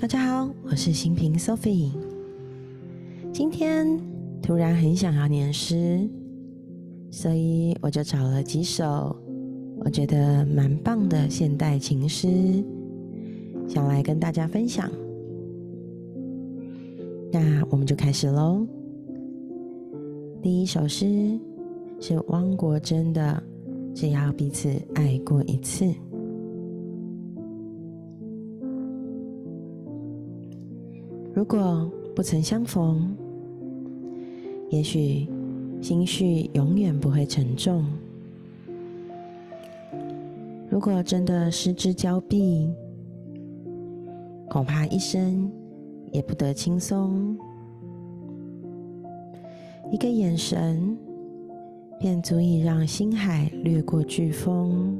大家好，我是新平 Sophie。今天突然很想要念诗，所以我就找了几首我觉得蛮棒的现代情诗，想来跟大家分享。那我们就开始喽。第一首诗是汪国真的《只要彼此爱过一次》。如果不曾相逢，也许心绪永远不会沉重。如果真的失之交臂，恐怕一生也不得轻松。一个眼神，便足以让星海掠过飓风，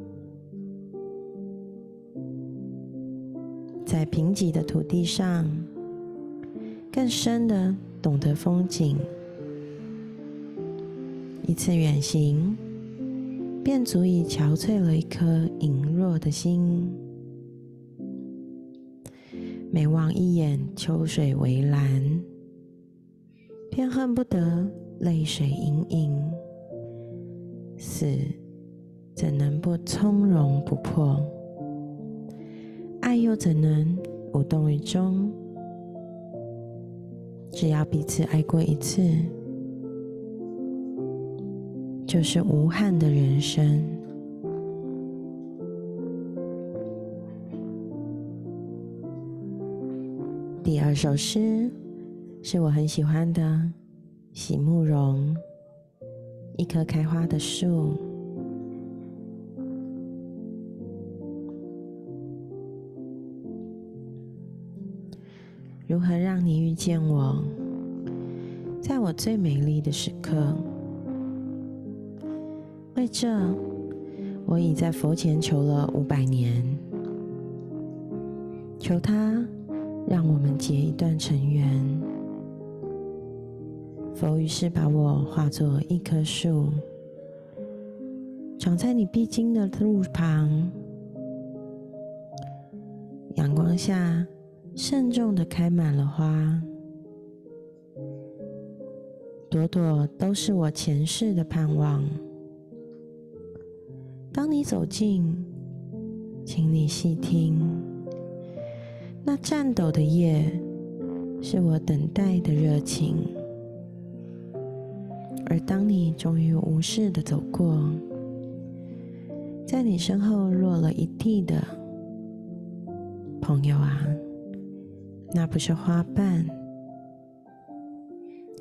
在贫瘠的土地上。更深的懂得风景，一次远行，便足以憔悴了一颗羸弱的心。每望一眼秋水微澜，便恨不得泪水盈盈。死怎能不从容不迫？爱又怎能无动于衷？只要彼此爱过一次，就是无憾的人生。第二首诗是我很喜欢的席慕容《一棵开花的树》。如何让你遇见我，在我最美丽的时刻？为这，我已在佛前求了五百年，求他让我们结一段尘缘。佛于是把我化作一棵树，长在你必经的路旁，阳光下。慎重的开满了花，朵朵都是我前世的盼望。当你走近，请你细听，那颤抖的叶，是我等待的热情。而当你终于无视的走过，在你身后落了一地的朋友啊。那不是花瓣，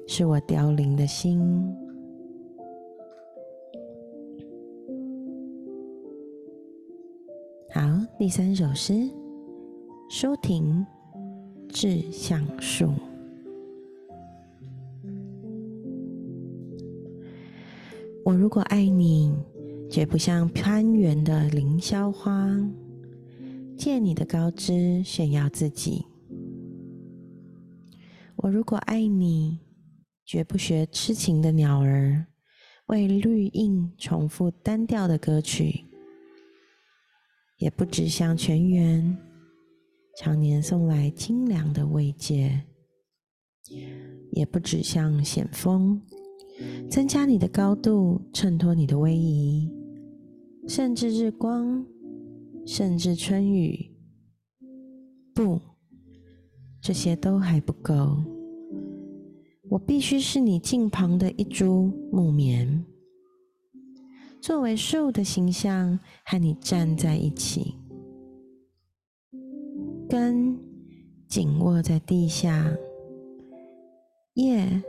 是我凋零的心。好，第三首诗，舒婷《致橡树》。我如果爱你，绝不像攀援的凌霄花，借你的高枝炫耀自己。我如果爱你，绝不学痴情的鸟儿，为绿荫重复单调的歌曲；也不只向泉源常年送来清凉的慰藉；也不只向险峰增加你的高度，衬托你的威仪；甚至日光，甚至春雨，不。这些都还不够，我必须是你近旁的一株木棉，作为树的形象和你站在一起，根紧握在地下，叶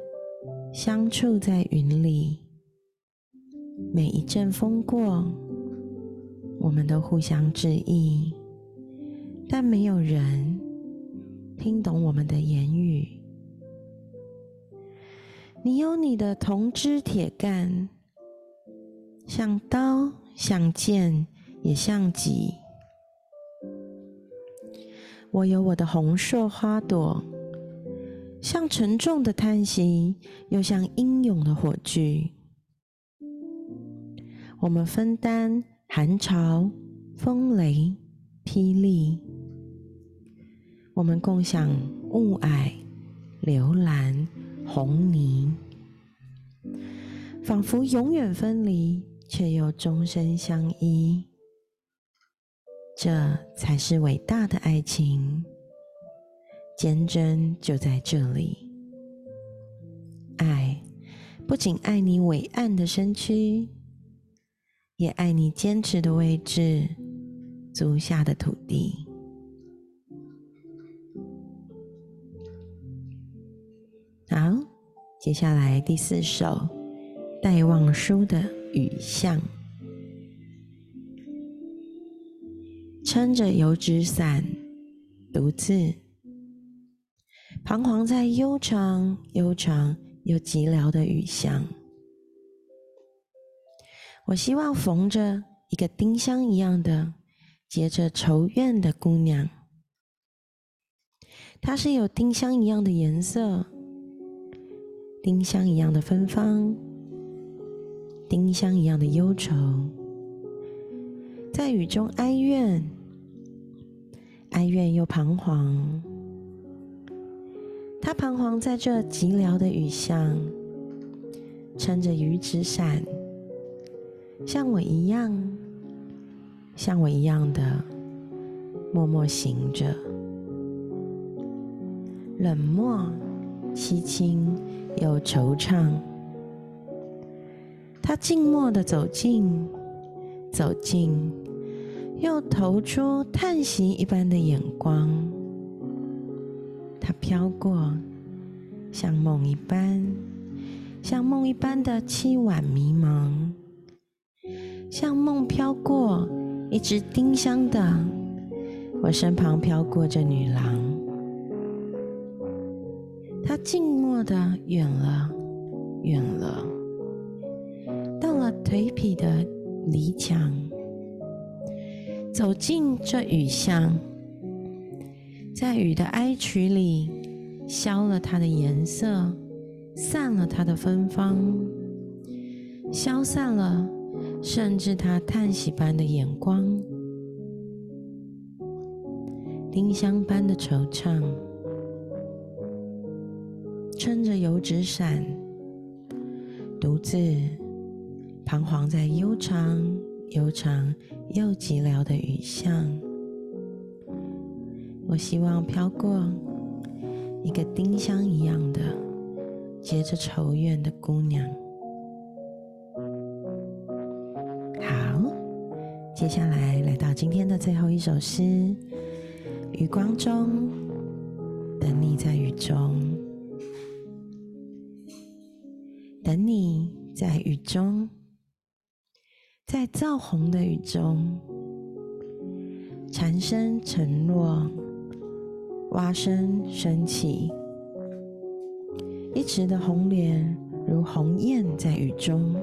相触在云里。每一阵风过，我们都互相致意，但没有人。听懂我们的言语，你有你的铜枝铁干，像刀，像剑，也像戟。我有我的红硕花朵，像沉重的叹息，又像英勇的火炬。我们分担寒潮、风雷、霹雳。我们共享雾霭、流岚、红泥，仿佛永远分离，却又终身相依。这才是伟大的爱情，坚贞就在这里。爱不仅爱你伟岸的身躯，也爱你坚持的位置，足下的土地。好，接下来第四首戴望舒的《雨巷》。撑着油纸伞，独自彷徨在悠长、悠长又寂寥的雨巷。我希望缝着一个丁香一样的结着愁怨的姑娘，她是有丁香一样的颜色，丁香一样的芬芳，丁香一样的忧愁，在雨中哀怨。哀怨又彷徨，他彷徨在这寂寥的雨巷，撑着雨纸伞，像我一样，像我一样的默默行着，冷漠、凄清又惆怅。他静默的走近，走近。又投出叹息一般的眼光，他飘过，像梦一般，像梦一般的凄婉迷茫，像梦飘过一只丁香的，我身旁飘过这女郎，静默的远了，远了，到了颓圮的篱墙。走进这雨巷，在雨的哀曲里，消了它的颜色，散了它的芬芳，消散了，甚至它叹息般的眼光，丁香般的惆怅，撑着油纸伞，独自彷徨在悠长、悠长。又寂寥的雨巷，我希望飘过一个丁香一样的结着愁怨的姑娘。好，接下来来到今天的最后一首诗：余光中，等你在雨中，等你在雨中。在燥红的雨中，蝉声沉落，蛙声升起，一池的红莲如鸿雁在雨中。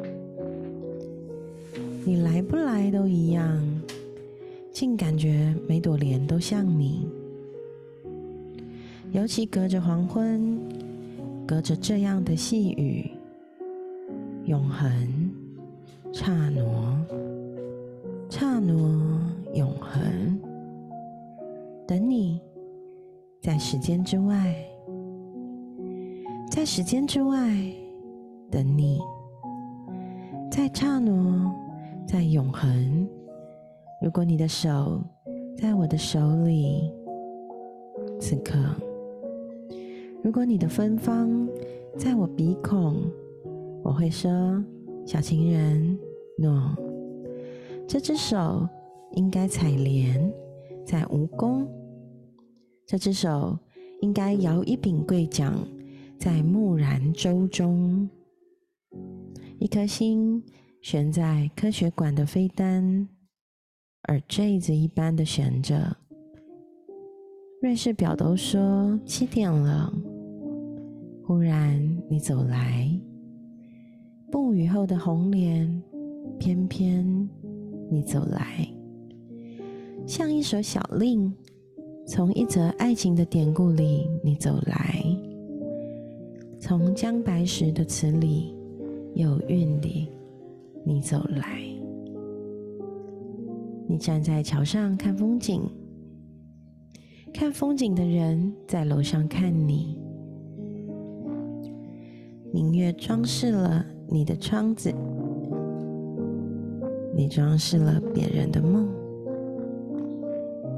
你来不来都一样，竟感觉每朵莲都像你。尤其隔着黄昏，隔着这样的细雨，永恒。刹那，刹那，永恒。等你，在时间之外，在时间之外等你，在刹那，在永恒。如果你的手在我的手里，此刻；如果你的芬芳在我鼻孔，我会说：“小情人。”诺，这只手应该采莲，在蜈蚣；这只手应该摇一柄桂桨，在木然舟中。一颗心悬在科学馆的飞单，耳坠子一般的悬着。瑞士表都说七点了，忽然你走来，不雨后的红莲。偏偏你走来，像一首小令，从一则爱情的典故里你走来，从姜白石的词里有韵里你走来。你站在桥上看风景，看风景的人在楼上看你。明月装饰了你的窗子，你装饰了别人的梦。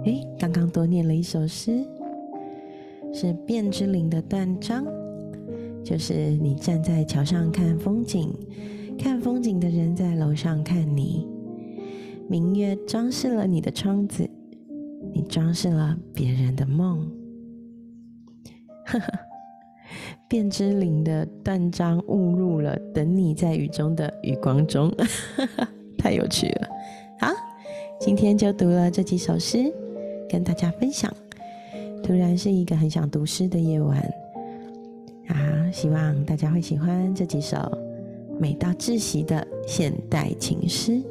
诶，刚刚多念了一首诗，是卞之琳的断章，就是你站在桥上看风景，看风景的人在楼上看你。明月装饰了你的窗子，你装饰了别人的梦。呵呵，卞之琳的断章误入了等你在雨中的余光中，太有趣了。好，今天就读了这几首诗，跟大家分享。突然是一个很想读诗的夜晚啊！希望大家会喜欢这几首美到窒息的现代情诗。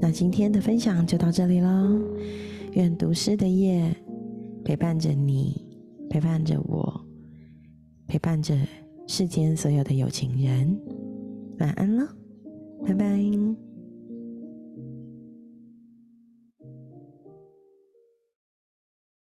那今天的分享就到这里喽。愿读诗的夜陪伴着你，陪伴着我，陪伴着世间所有的有情人。晚安了，拜拜。